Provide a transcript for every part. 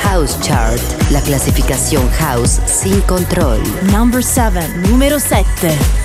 House Chart, la clasificación house sin control. Number 7, número 7.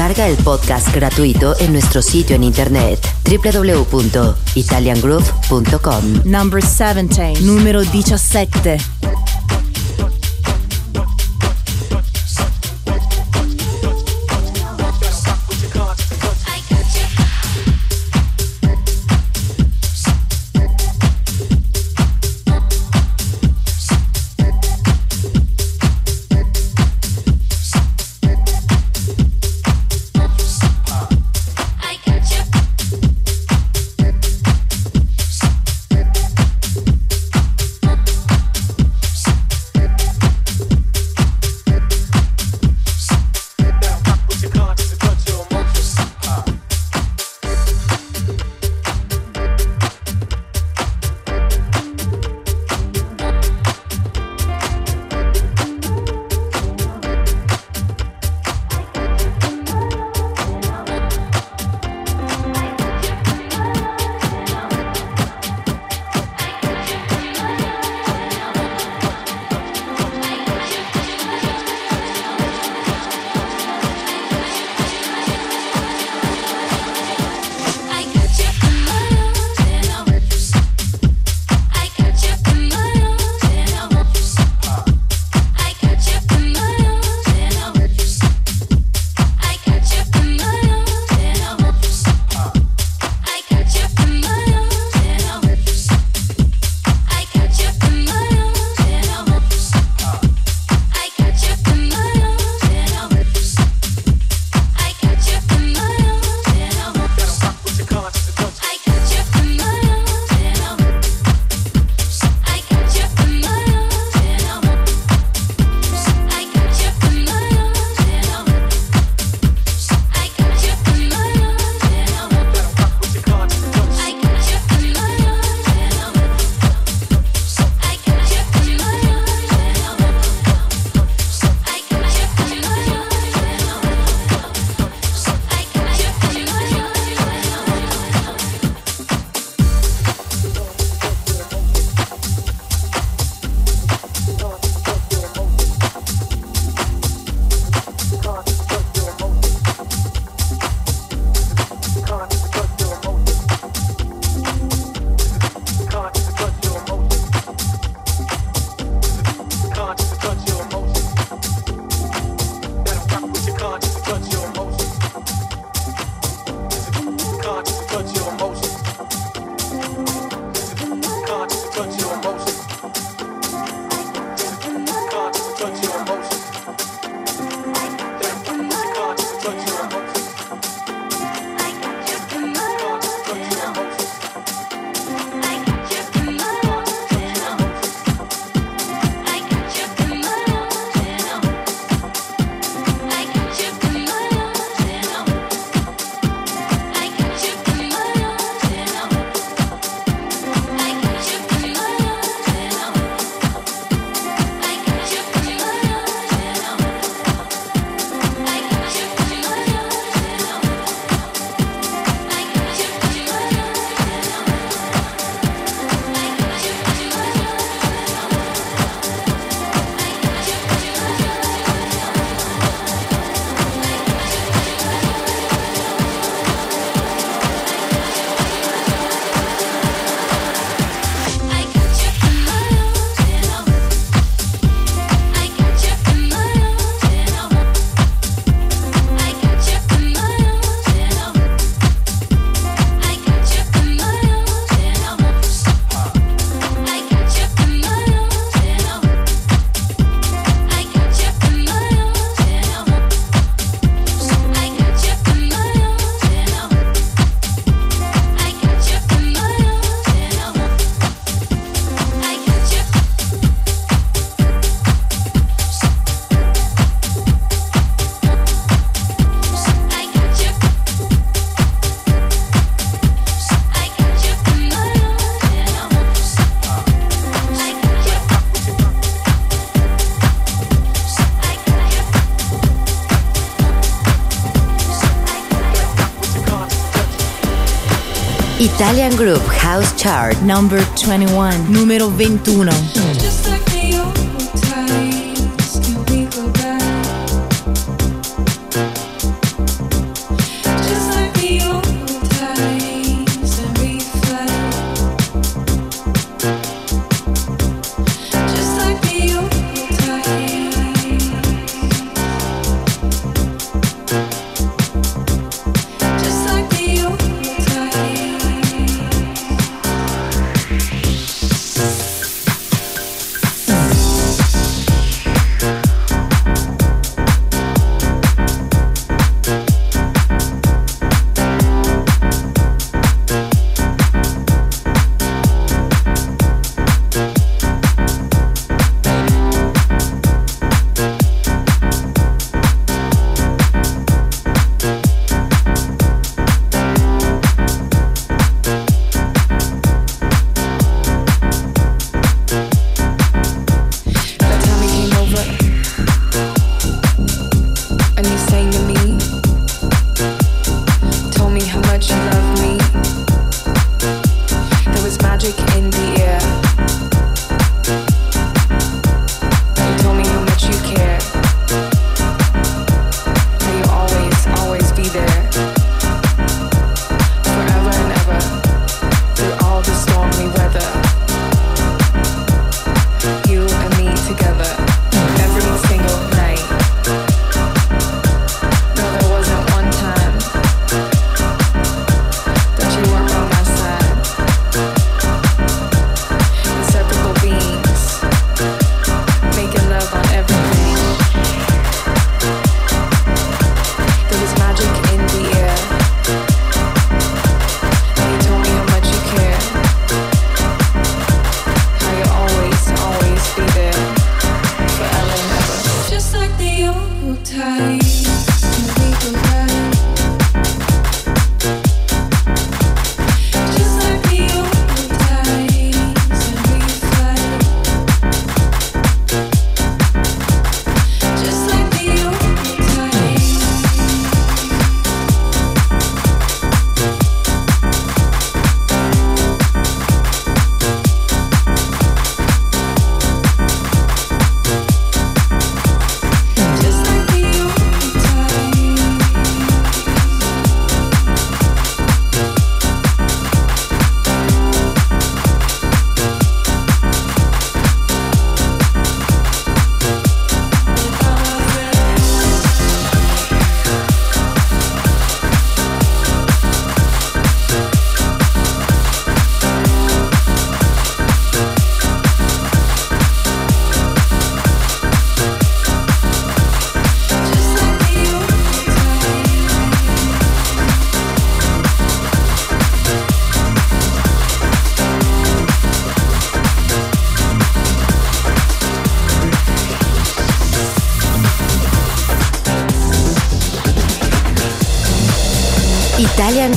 El podcast gratuito en nuestro sitio en internet www.italiangroove.com. Number 17, número 17. Italian Groove House Chart number 21, número 21.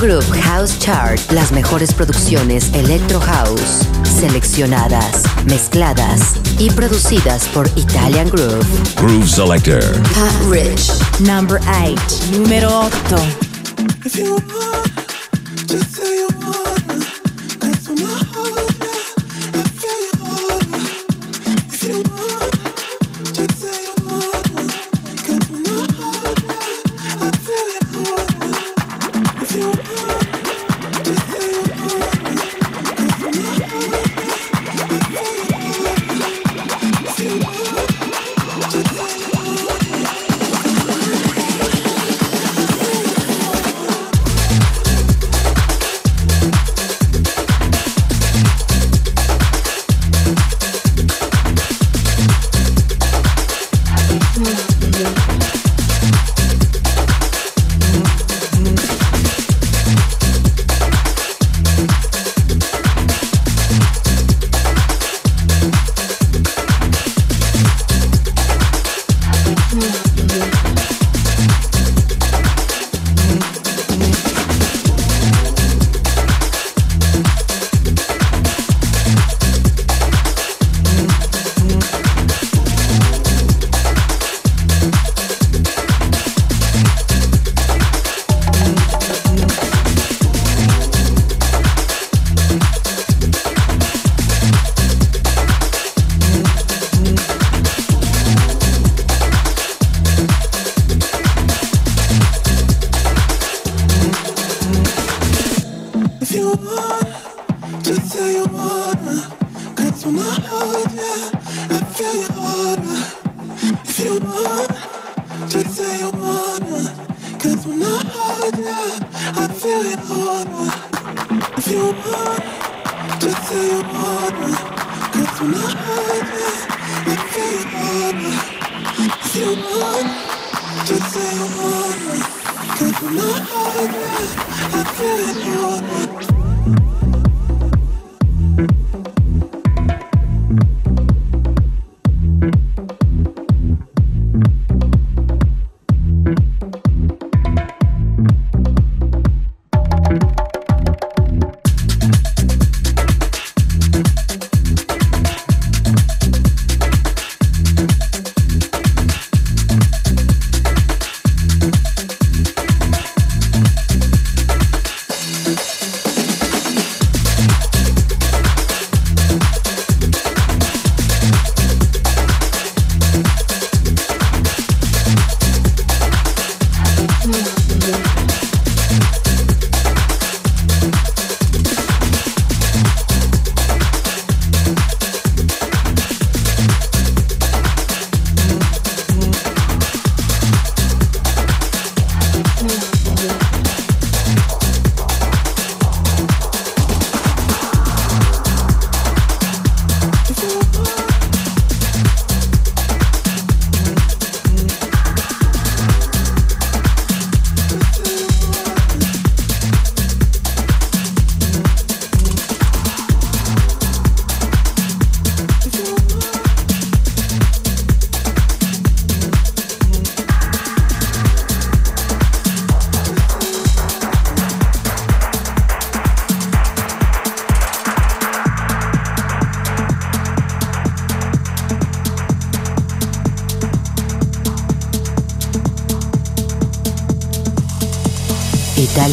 Group House Chart, las mejores producciones Electro House, seleccionadas, mezcladas y producidas por Italian Groove. Groove Selector. Pat Rich, number 8. Número 8.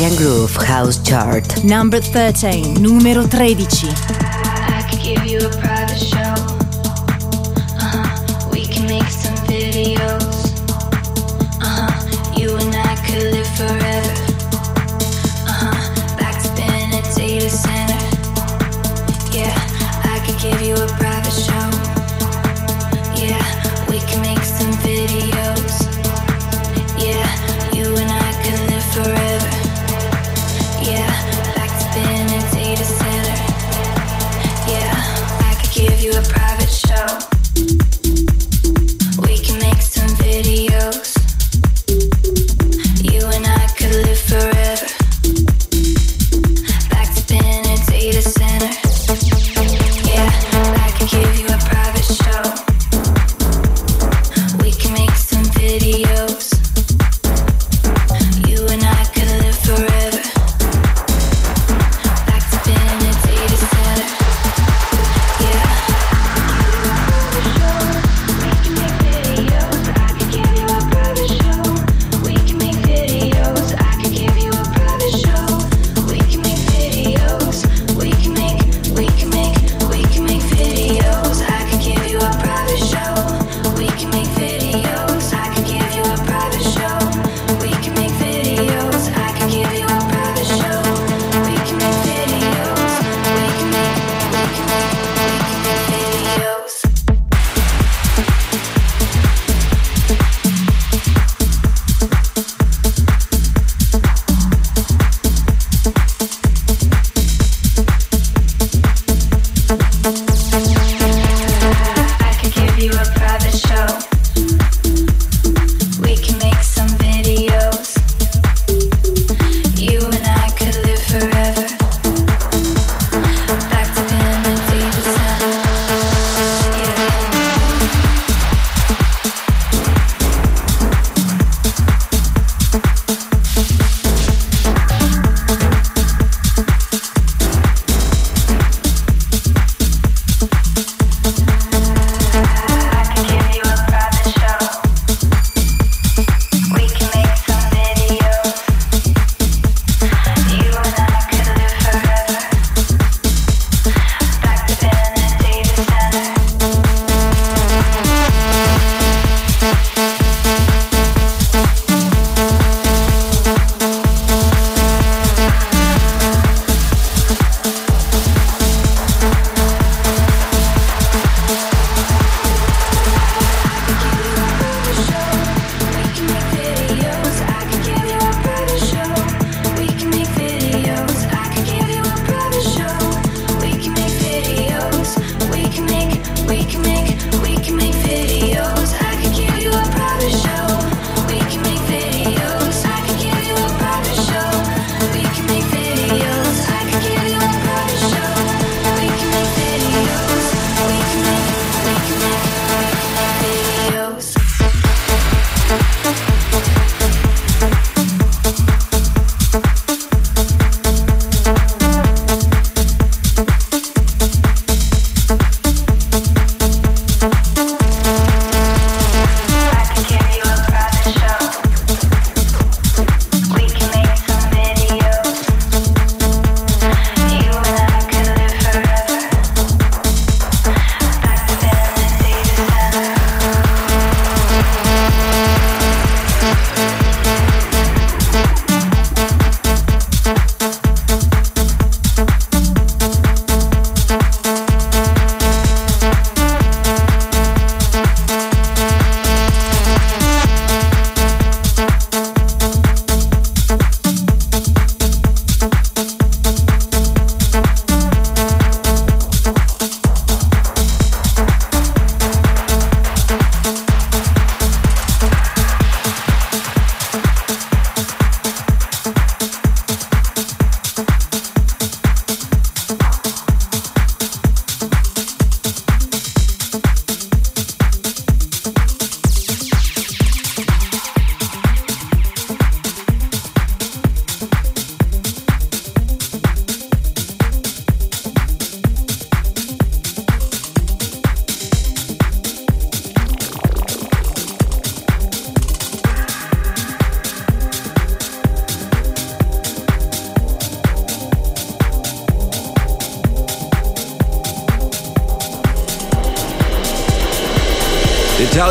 Italian Groove House Chart. Number 13, numero 13.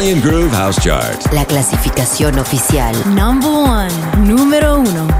Italian Groove House Chart. La clasificación oficial. Number one. Número uno.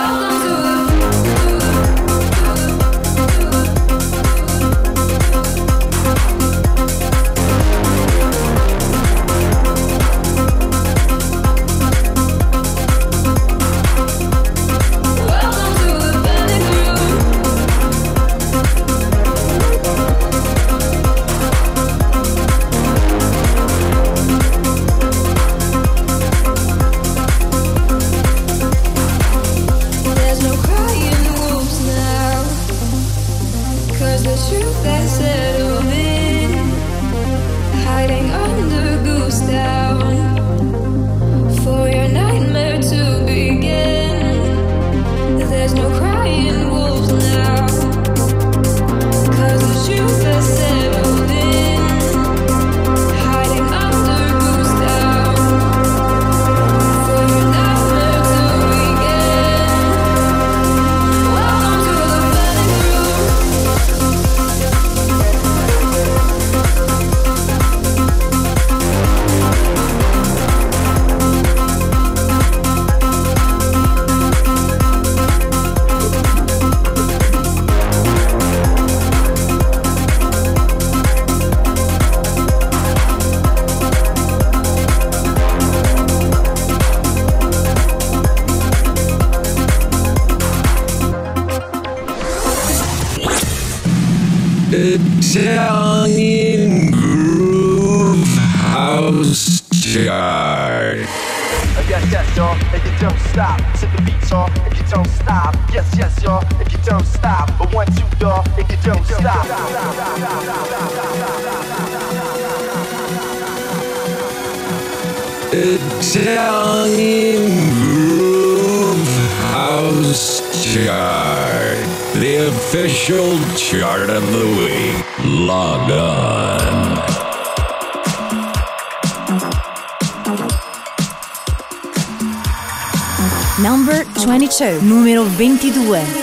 22.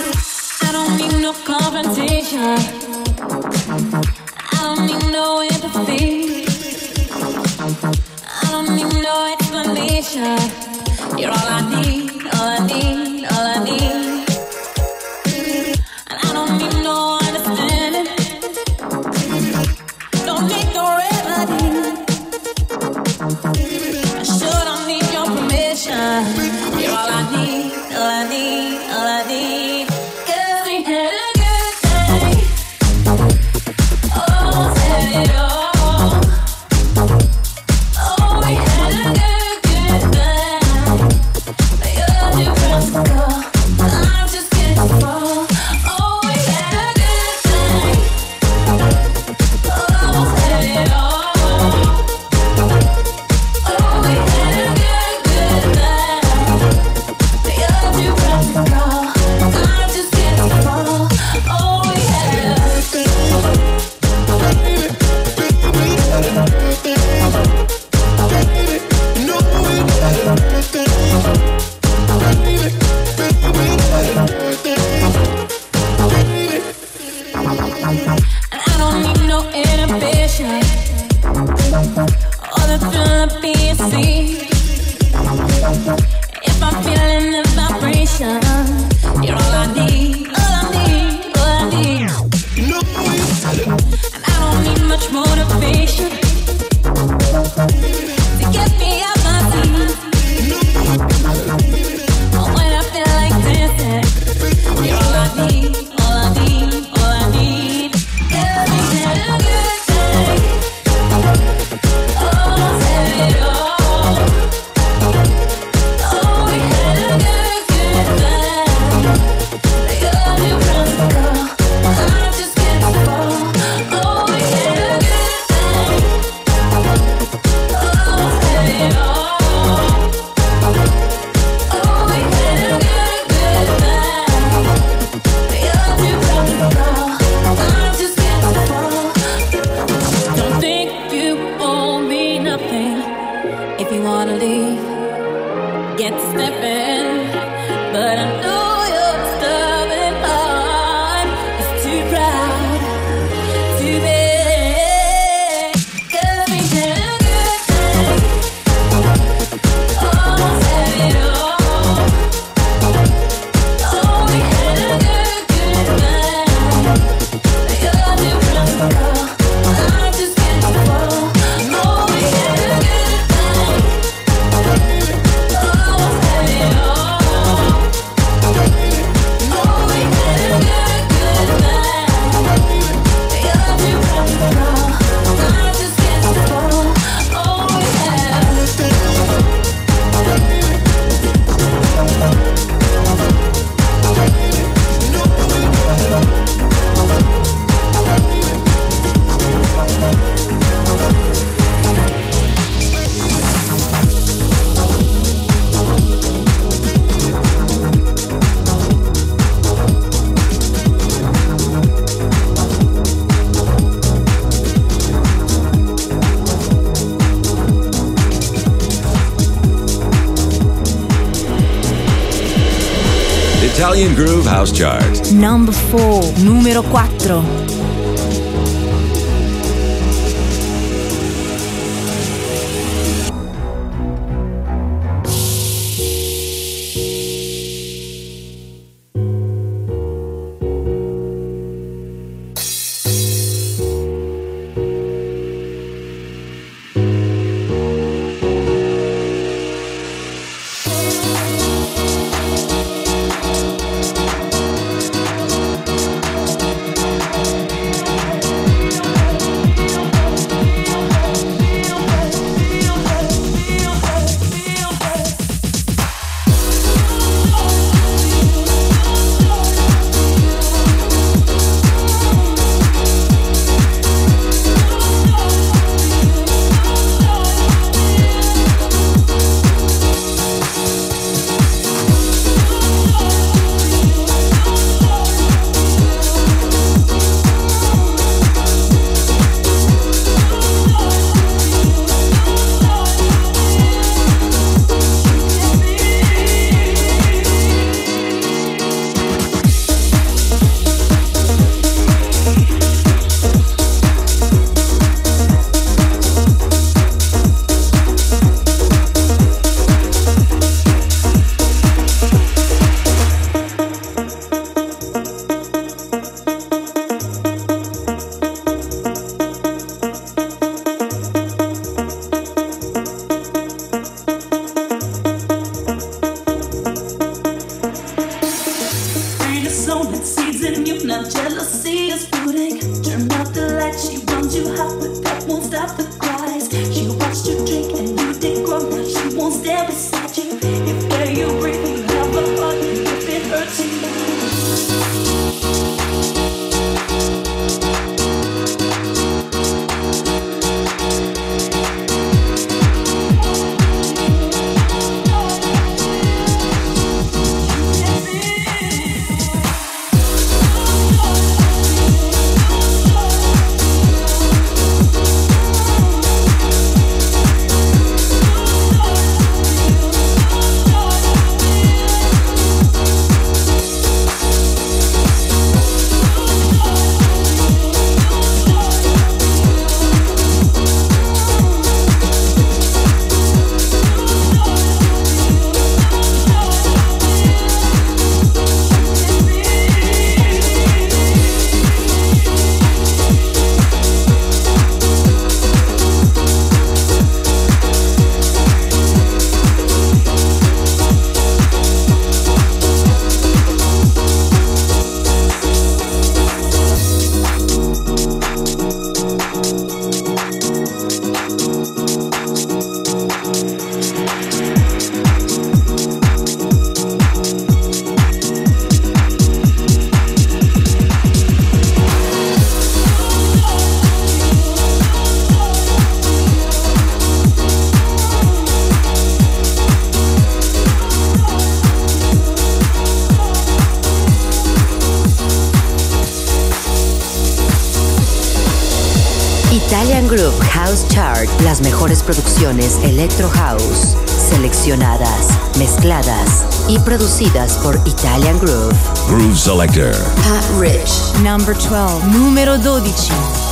Número 4. producciones Electro House, seleccionadas, mezcladas y producidas por Italian Groove. Groove Selector. Pat Rich. Number 12. Número 12.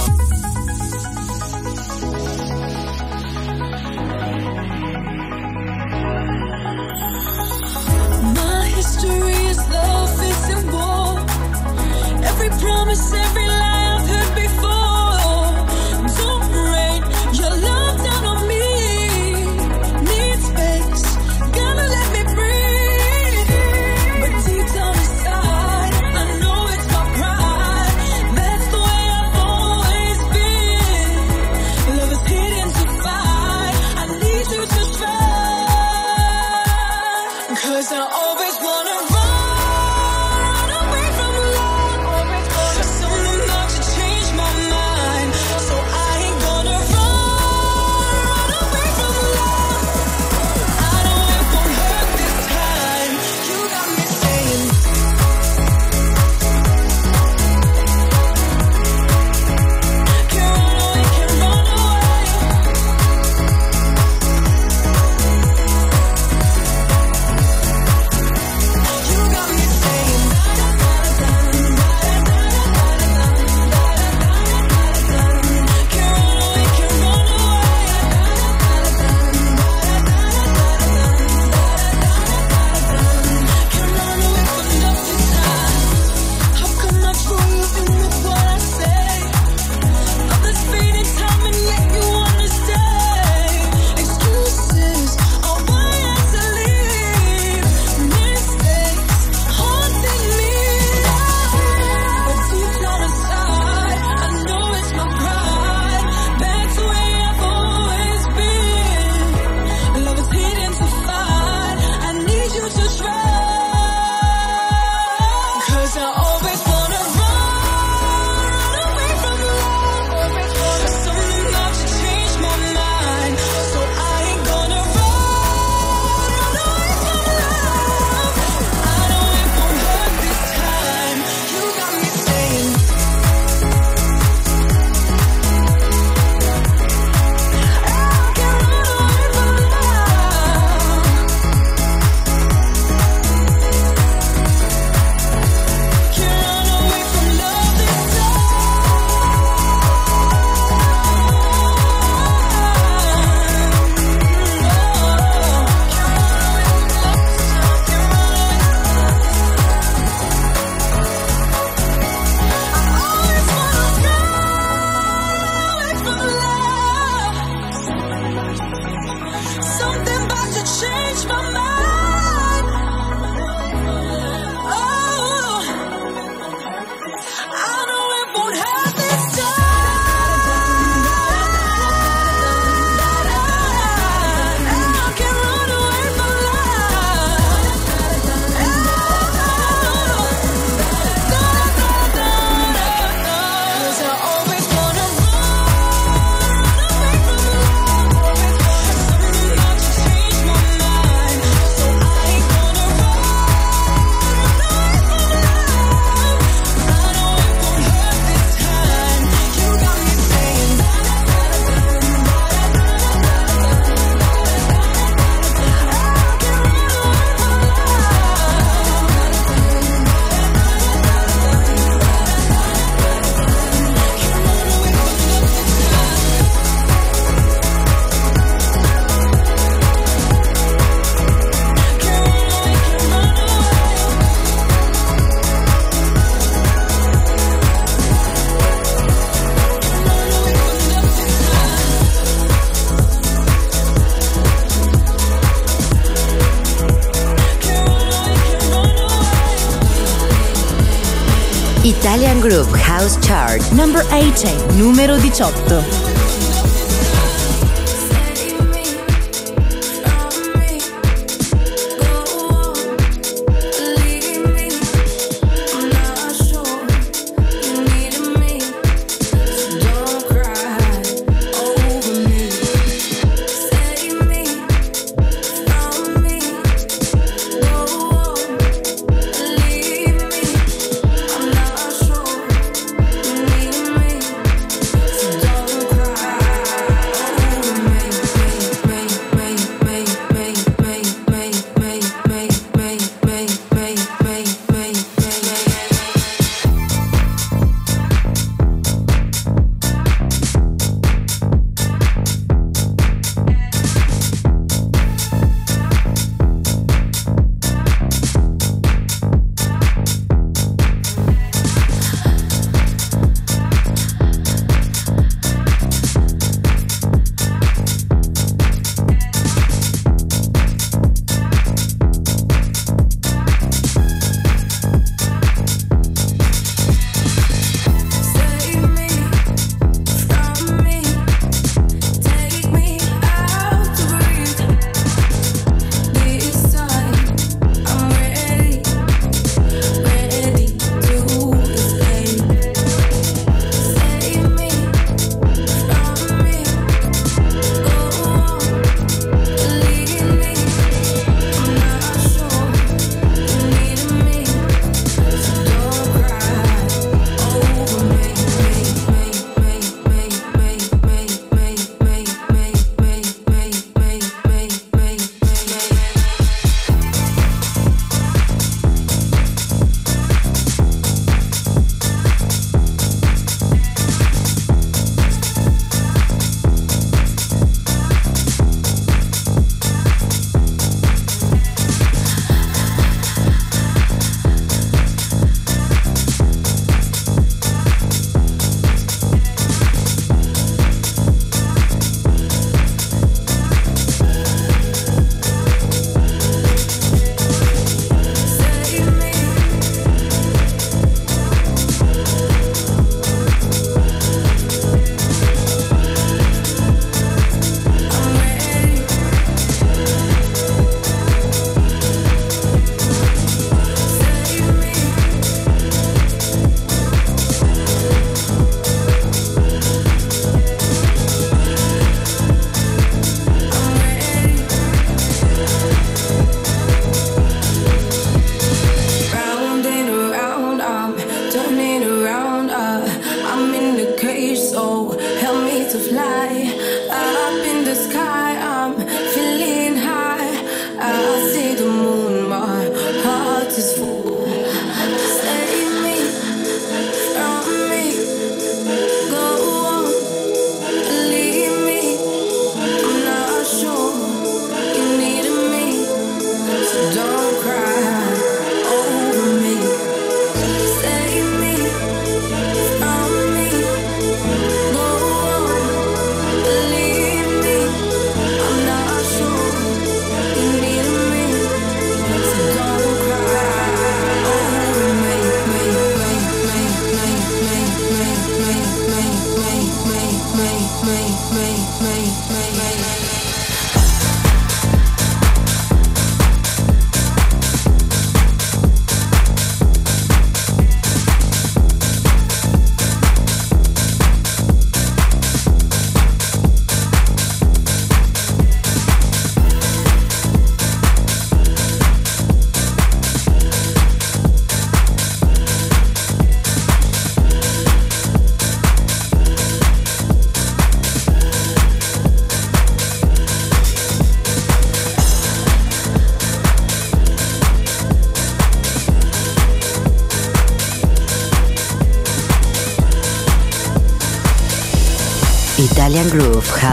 House Chart. Number 18, numero 18.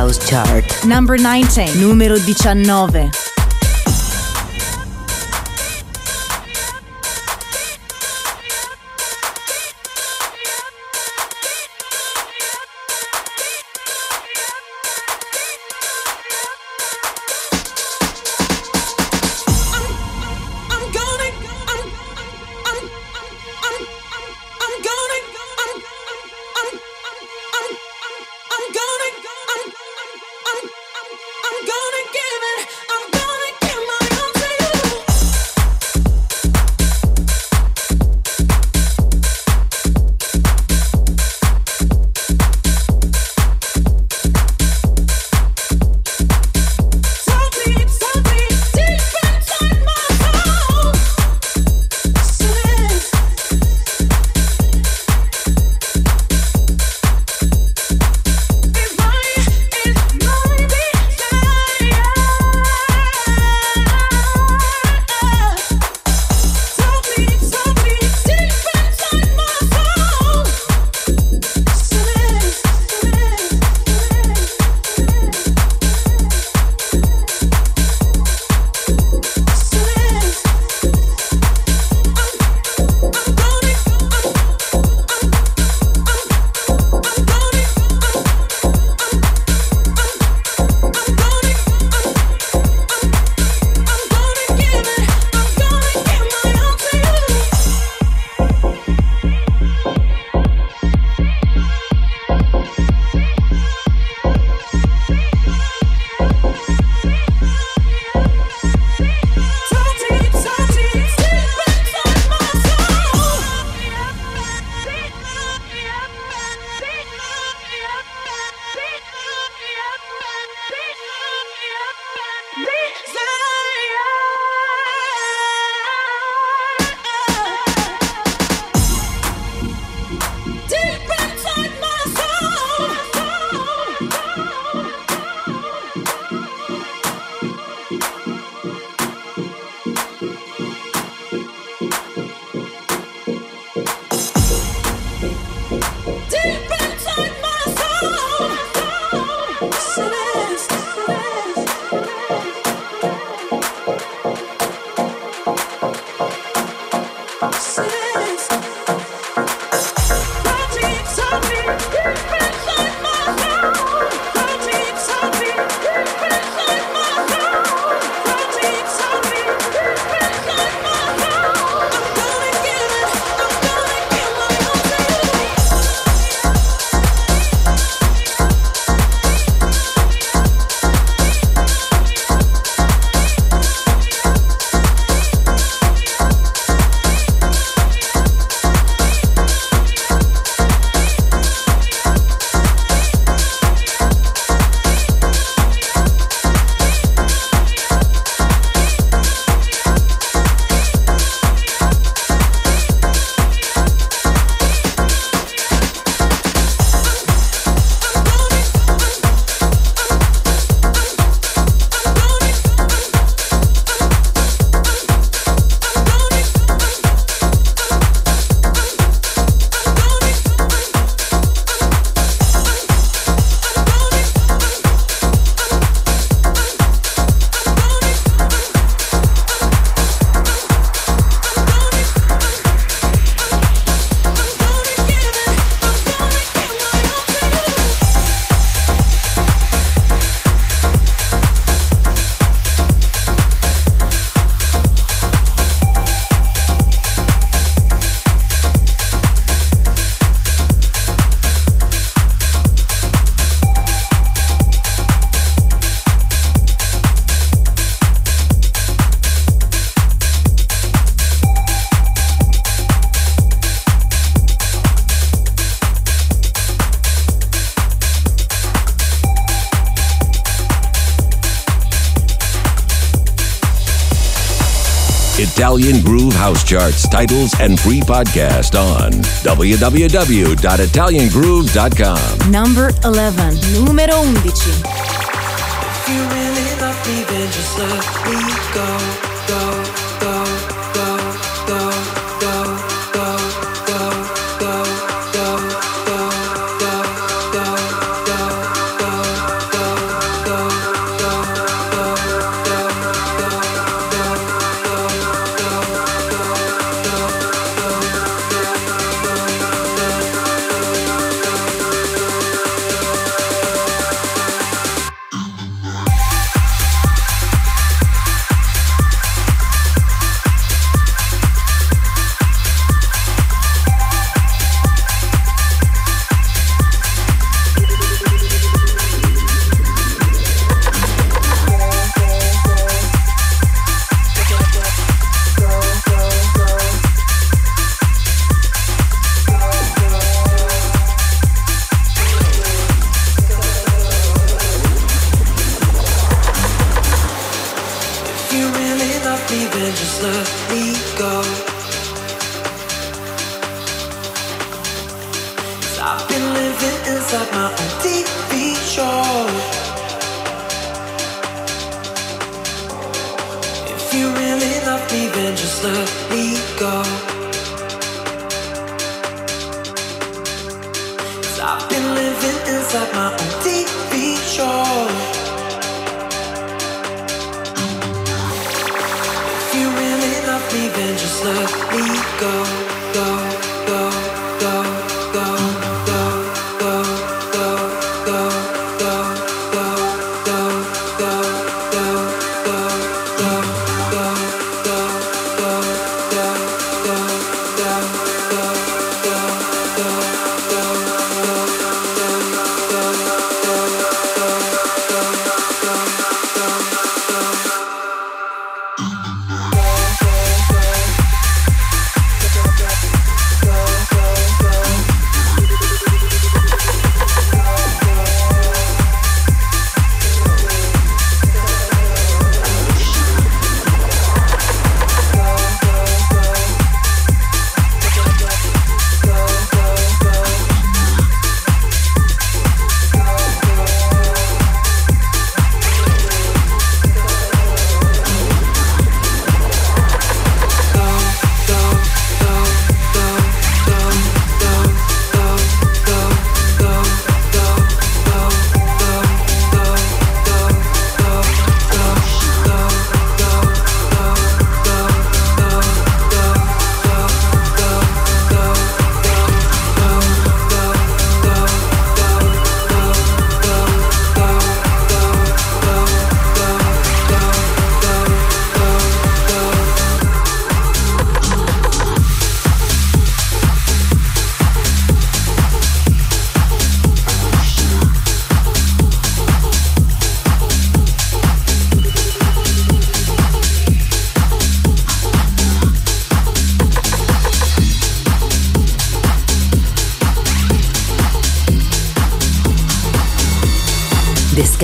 House Chart. Number 19, numero 19. Italian Groove House charts, titles, and free podcast on www.italiangroove.com. Number 11. Numero 11. If you really love me, then just let me go, go.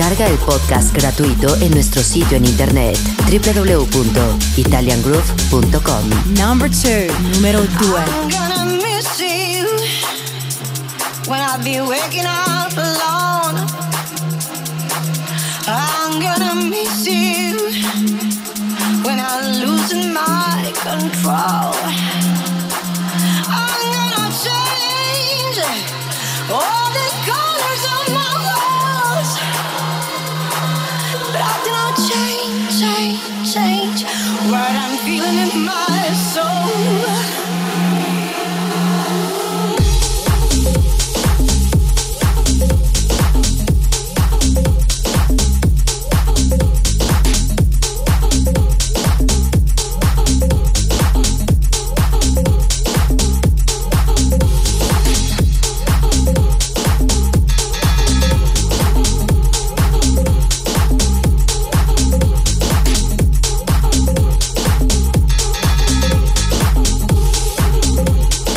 Descarga el podcast gratuito en nuestro sitio en internet www.italiangroove.com. Number two, número 2. I'm gonna miss you When I be waking up alone, I'm gonna miss you. When I'm losing my control.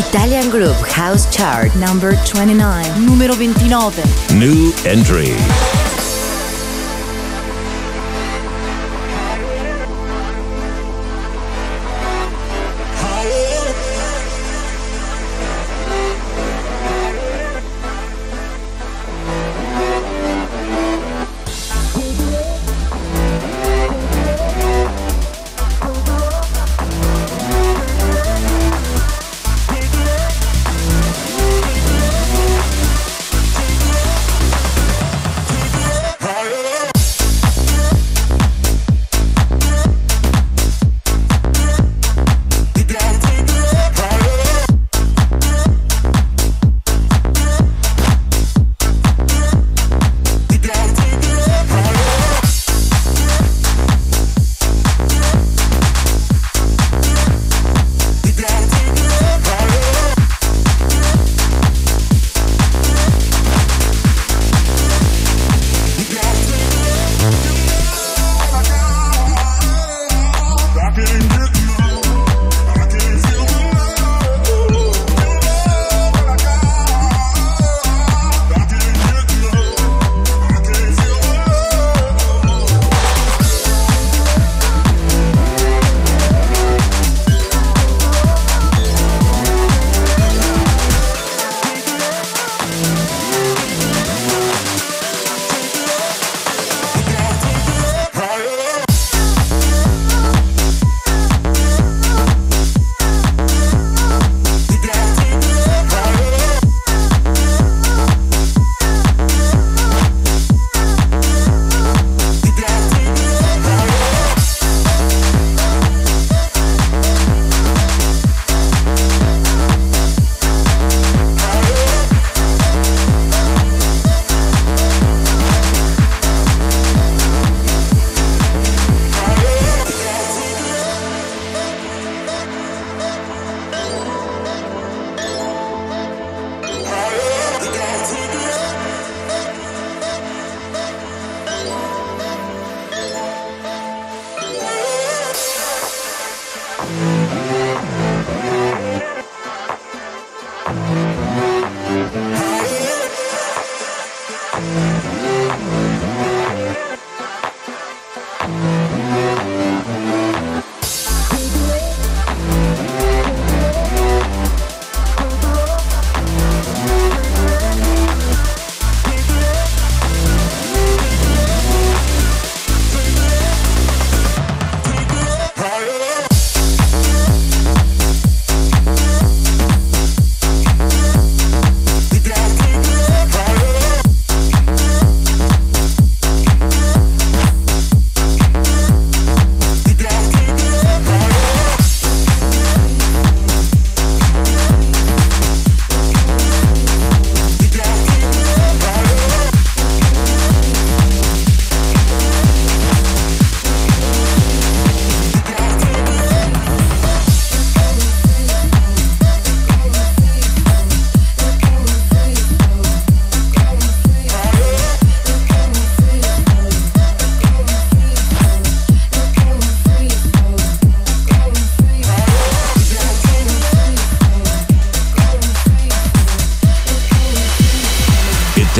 Italian Groove House Chart Number 29. Numero 29. New entry.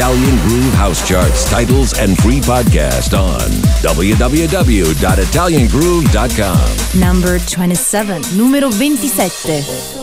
Italian Groove House Charts, titles, and free podcast on www.italiangroove.com. Number 27. Numero 27.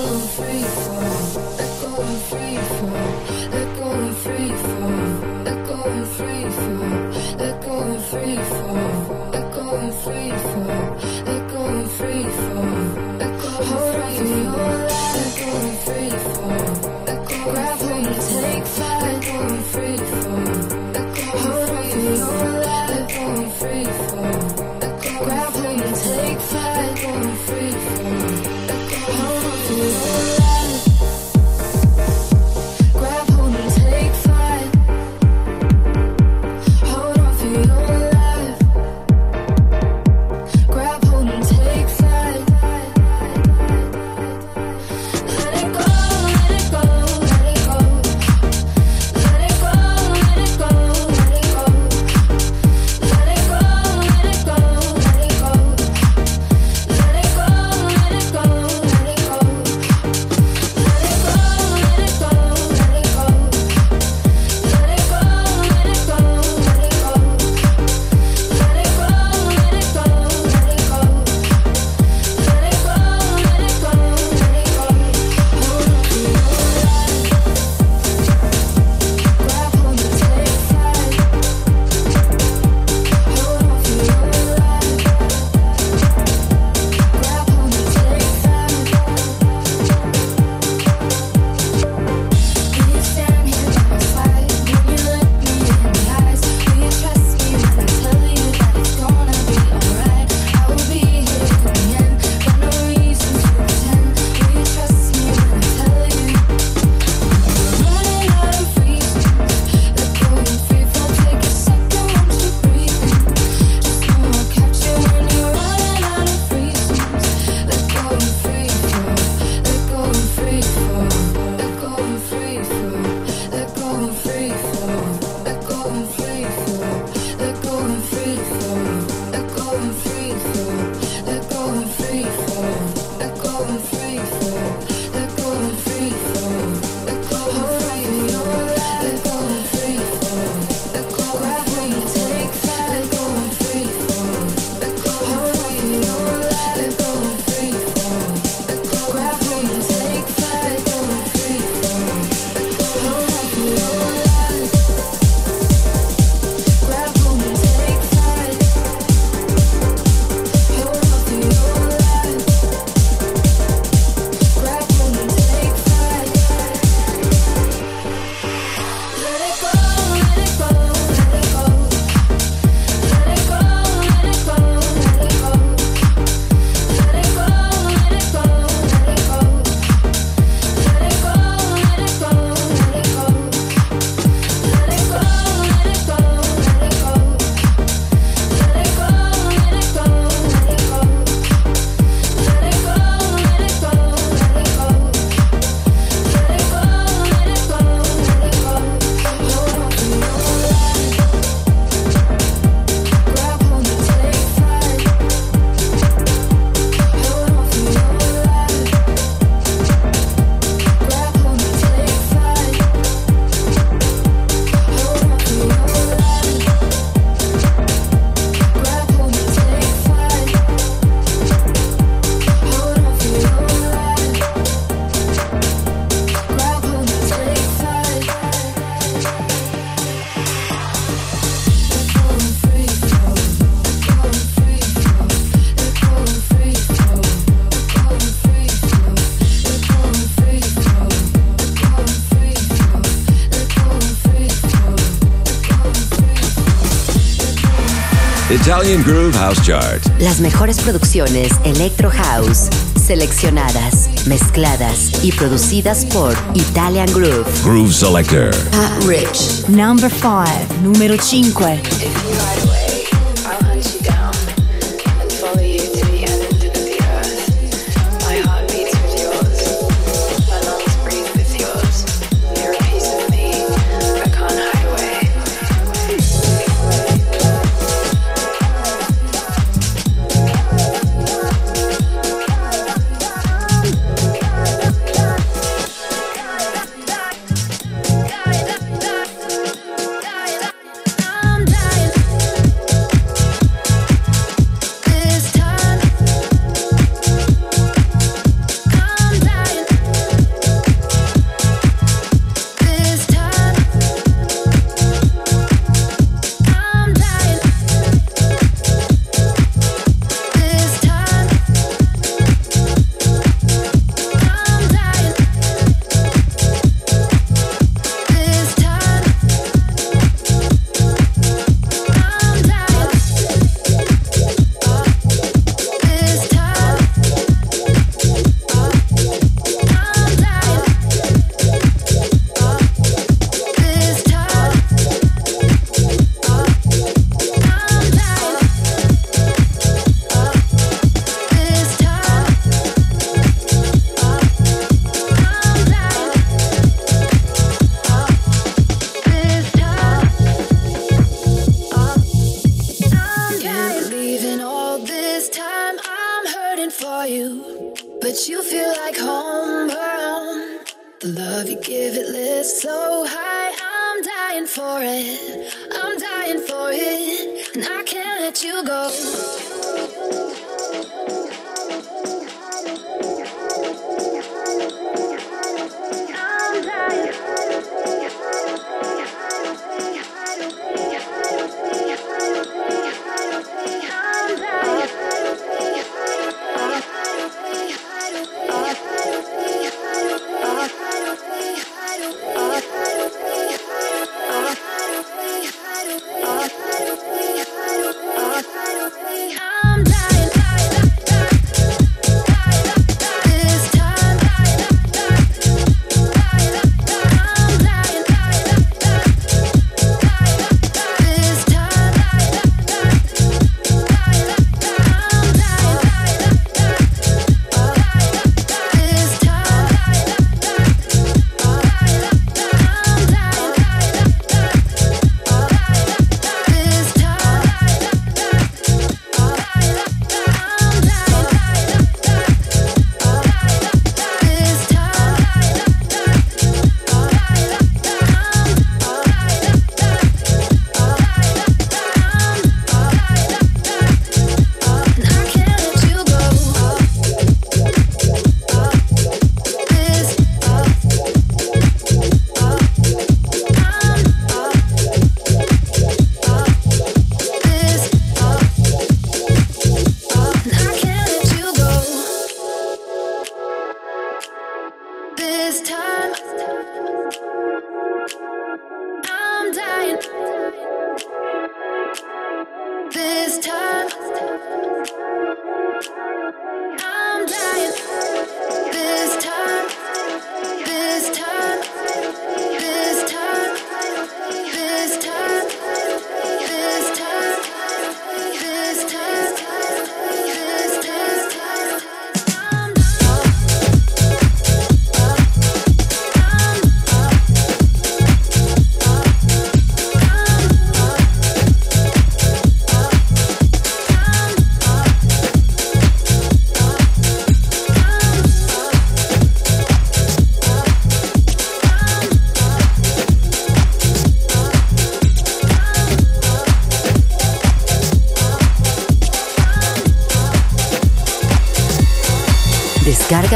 Italian Groove House Chart. Las mejores producciones Electro House, seleccionadas, mezcladas y producidas por Italian Groove. Groove Selector. At Rich. Number 5. Número 5.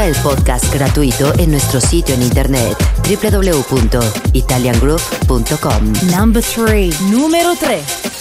El podcast gratuito en nuestro sitio en internet www.italiangroup.com. Number 3. Número 3.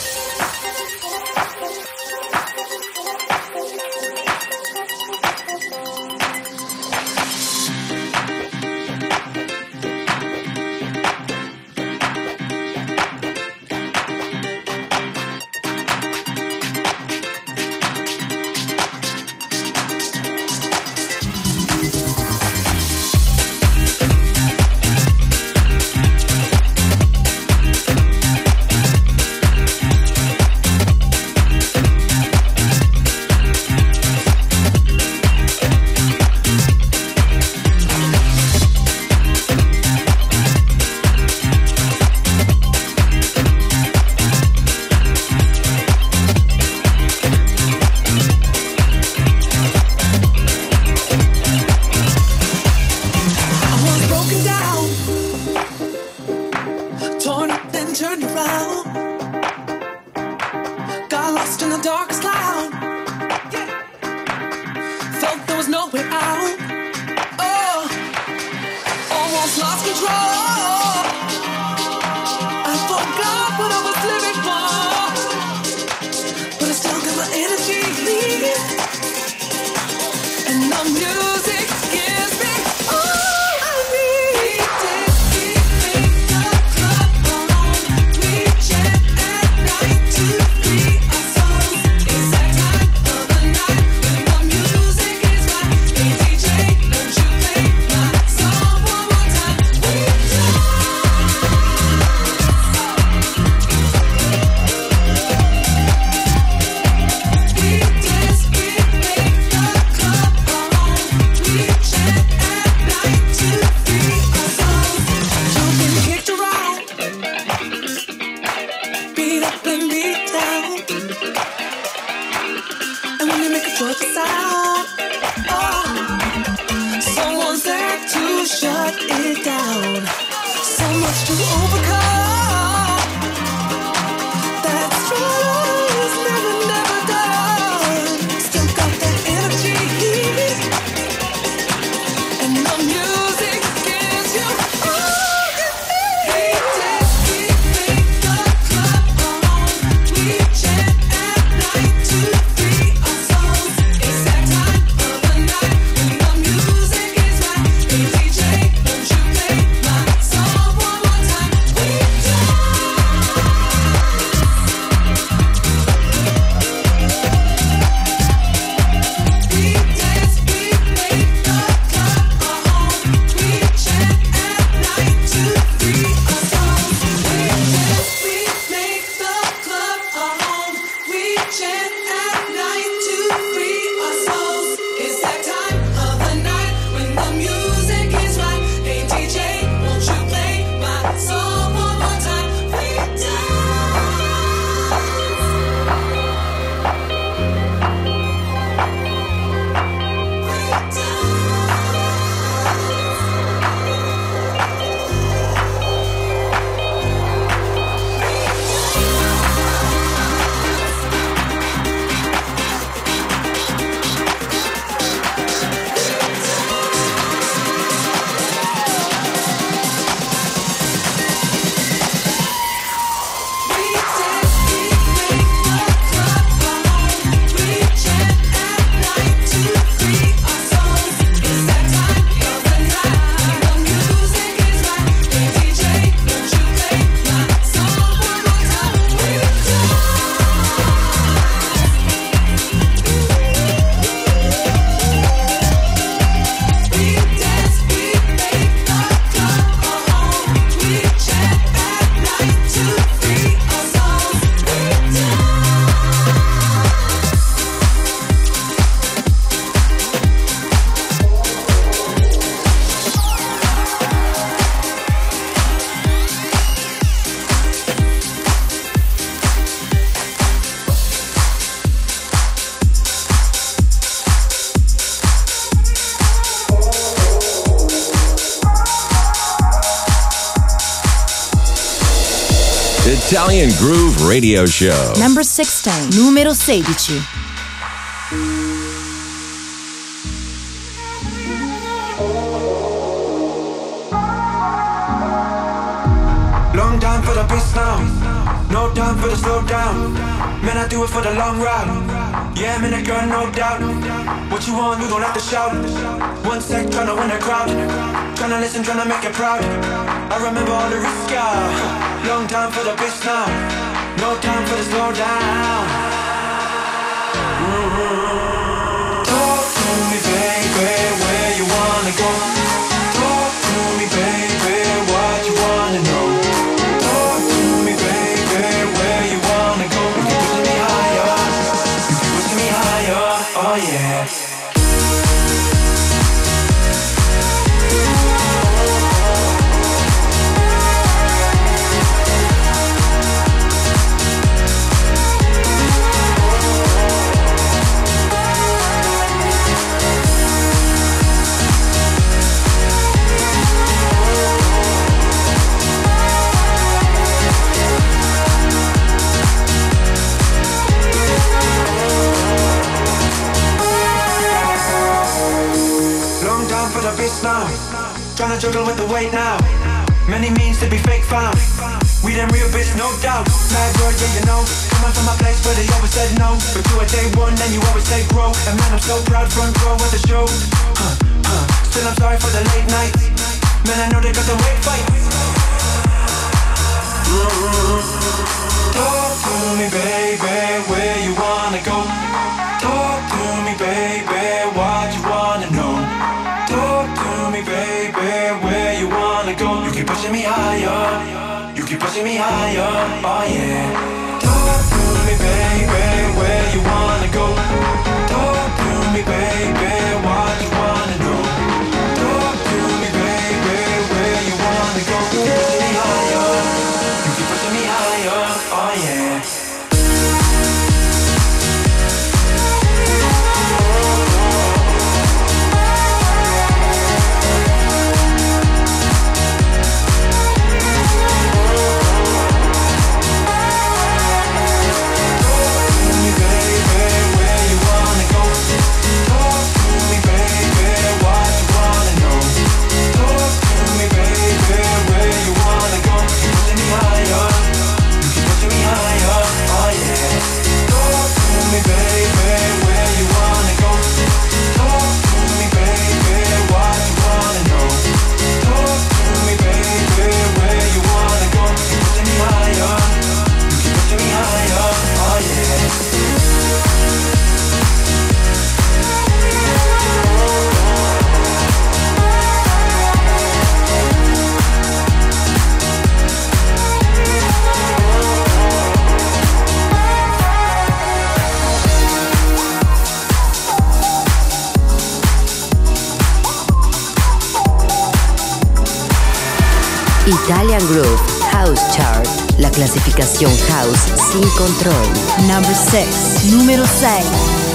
Italian Groove Radio Show. Number 16, numero 16. Long time for the beast now. No time for the slow down. Man, I do it for the long ride. Yeah, man, that girl, no doubt. What you want, you don't have to shout. One sec, tryna win the crowd. Tryna listen, tryna make it proud. I remember all the risk, yeah. Long time for the beast now. No time for the slow down. Mm-hmm. Talk to me, baby, where you wanna go? Talk to me, baby, Tryna juggle with the weight now. Many means to be fake found. We them real bitch, no doubt. Mad boy, yeah, you know. Coming from my place where they always said no. But you a day one, then you always say grow. And man, I'm so proud, front row at the show. Huh, huh. Still, I'm sorry for the late night. Man, I know they got the weight fight. Talk to me, baby, where you wanna go? Talk to me, baby, higher, oh yeah. Italian Groove House Chart, la clasificación house sin control. Number 6. Número 6.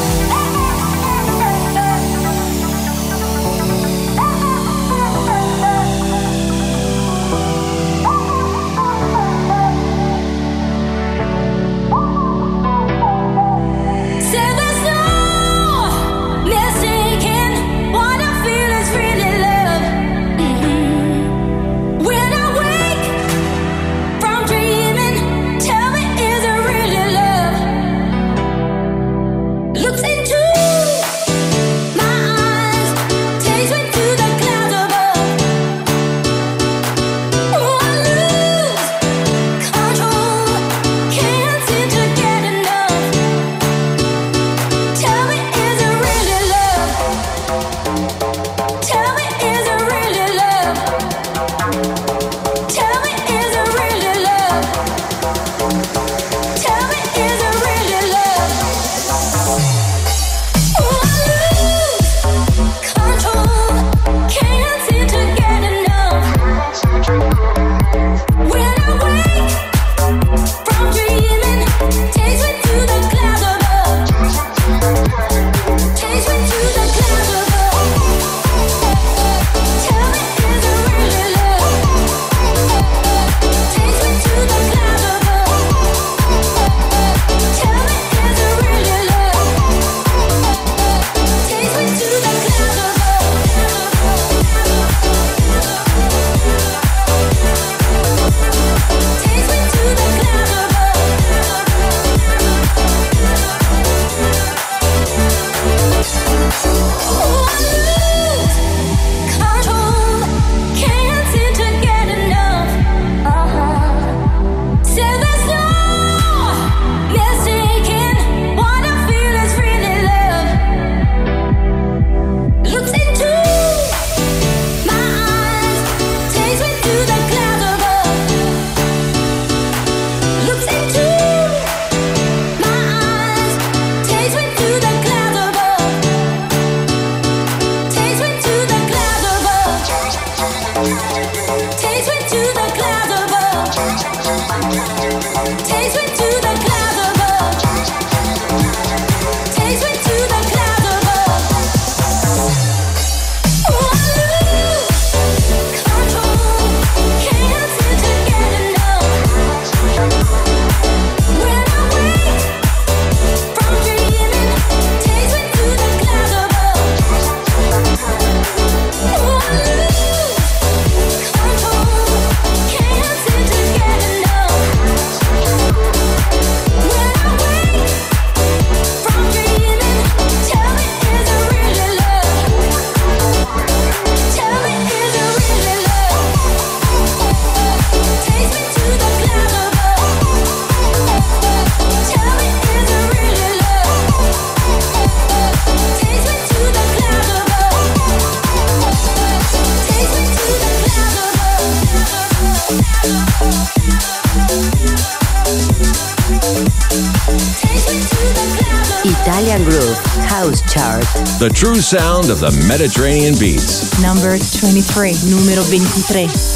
the true sound of the Mediterranean beats. Number 23, numero 23.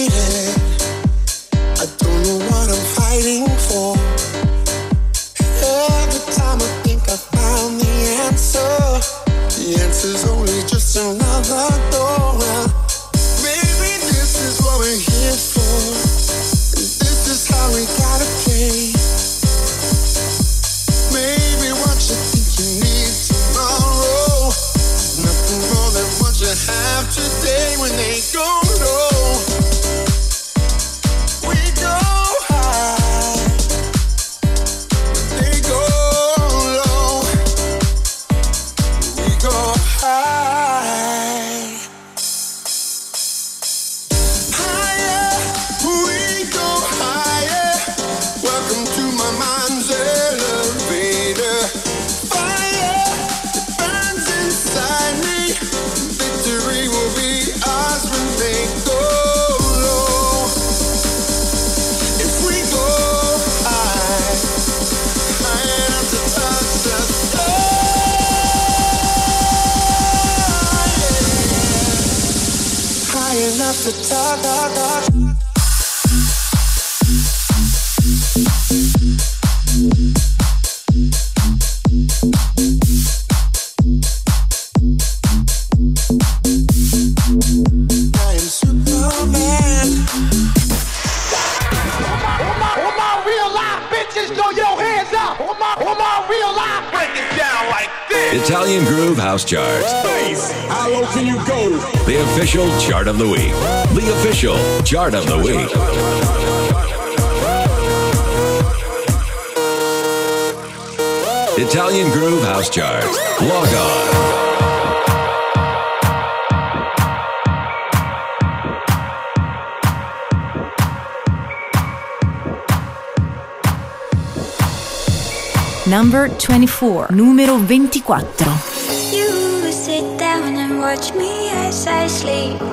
24, numero 24. You sit down and watch me as I sleep.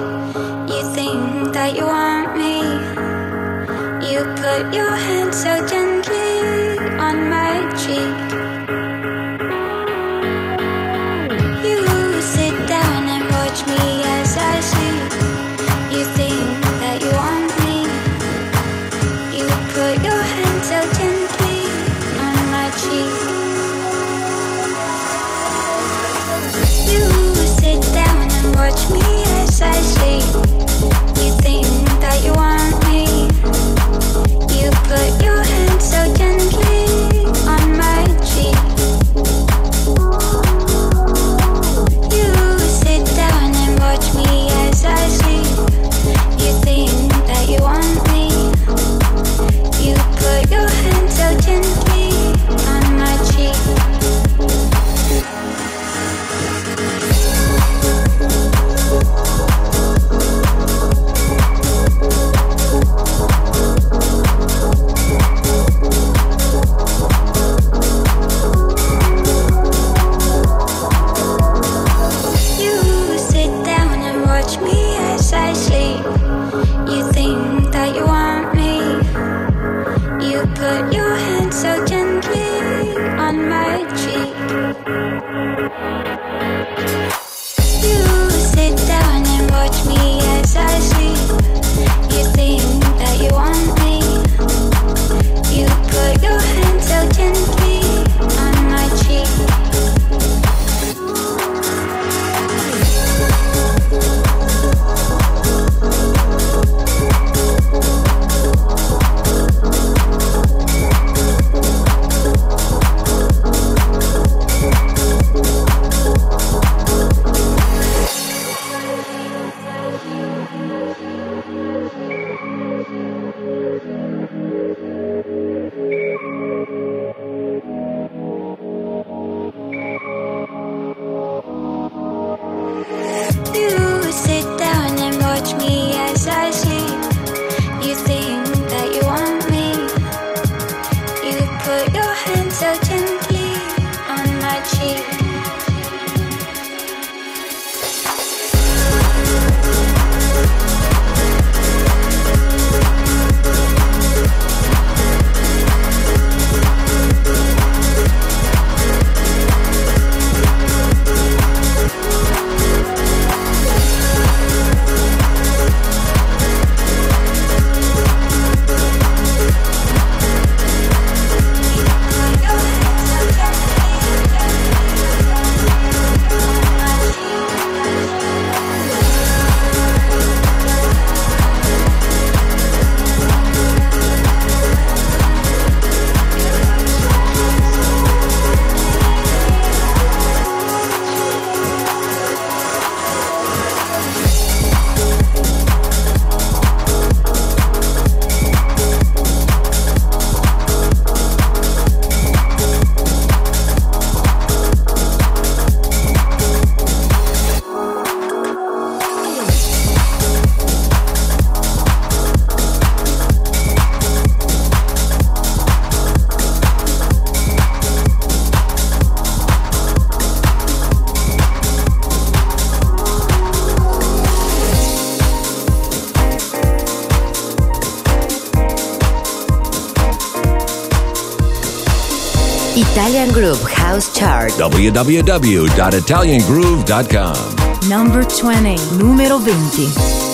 Italian Groove House Chart. www.italiangroove.com. Number 20, numero 20.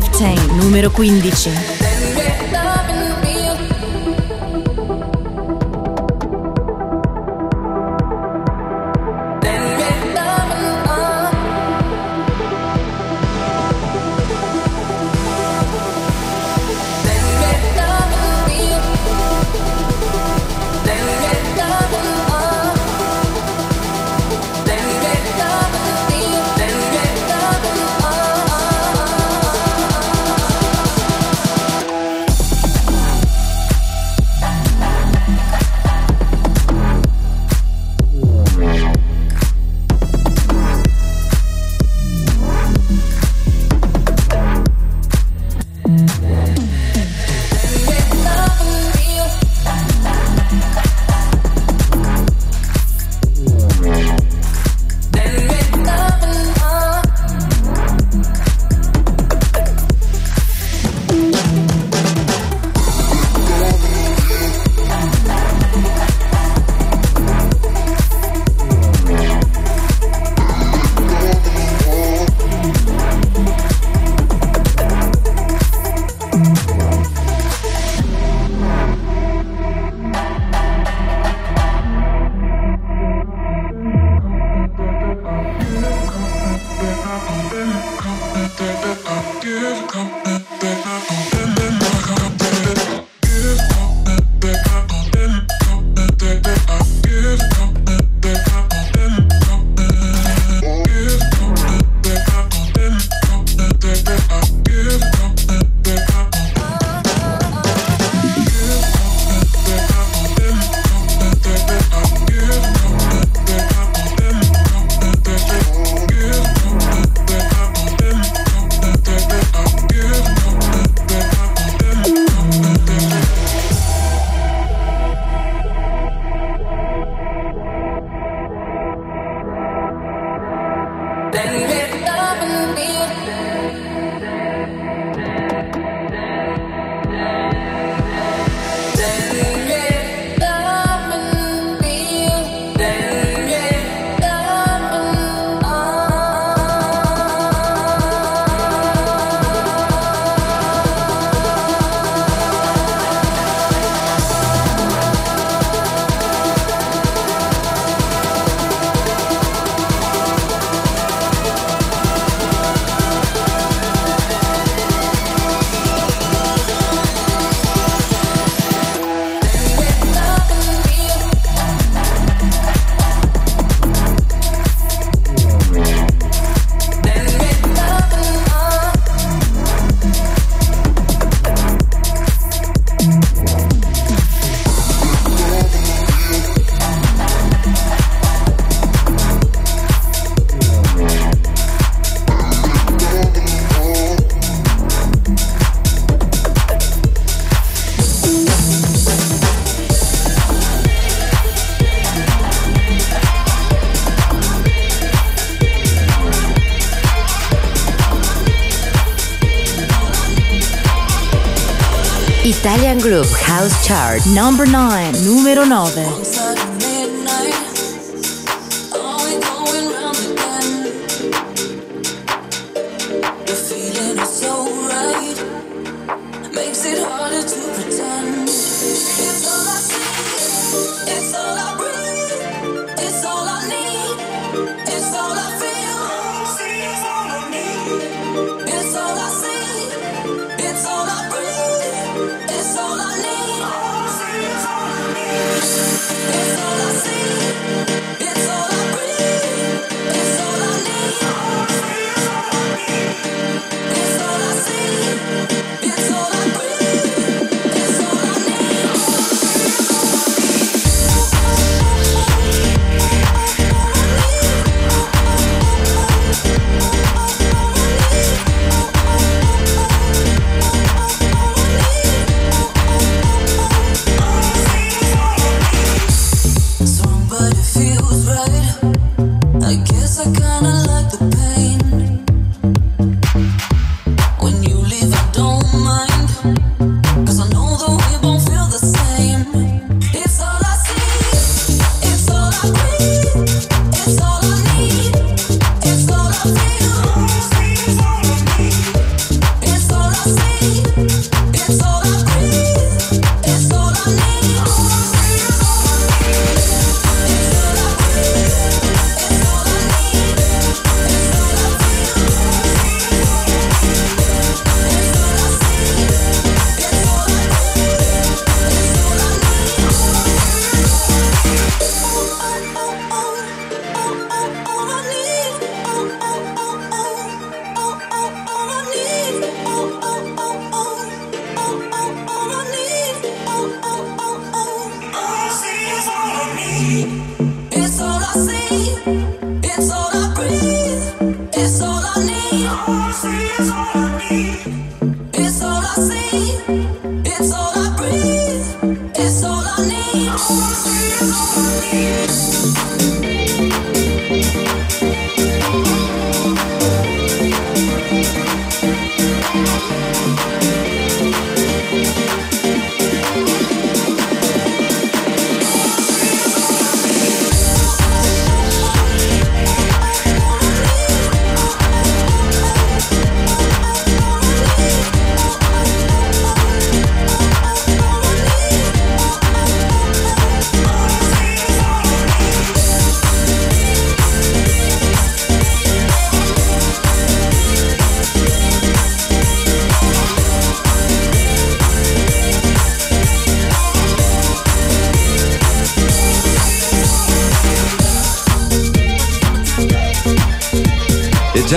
15, numero 15. Chart. Number 9, numero 9.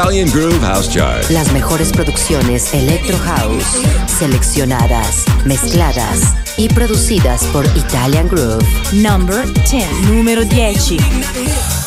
Italian Groove House Chart. Las mejores producciones Electro House, seleccionadas, mezcladas y producidas por Italian Groove. Number 10. Número 10.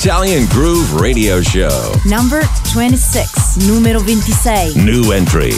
Italian Groove Radio Show. Number 26, numero 26. New entry.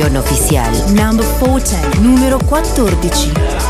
campione ufficiale. Number 14, numero 14.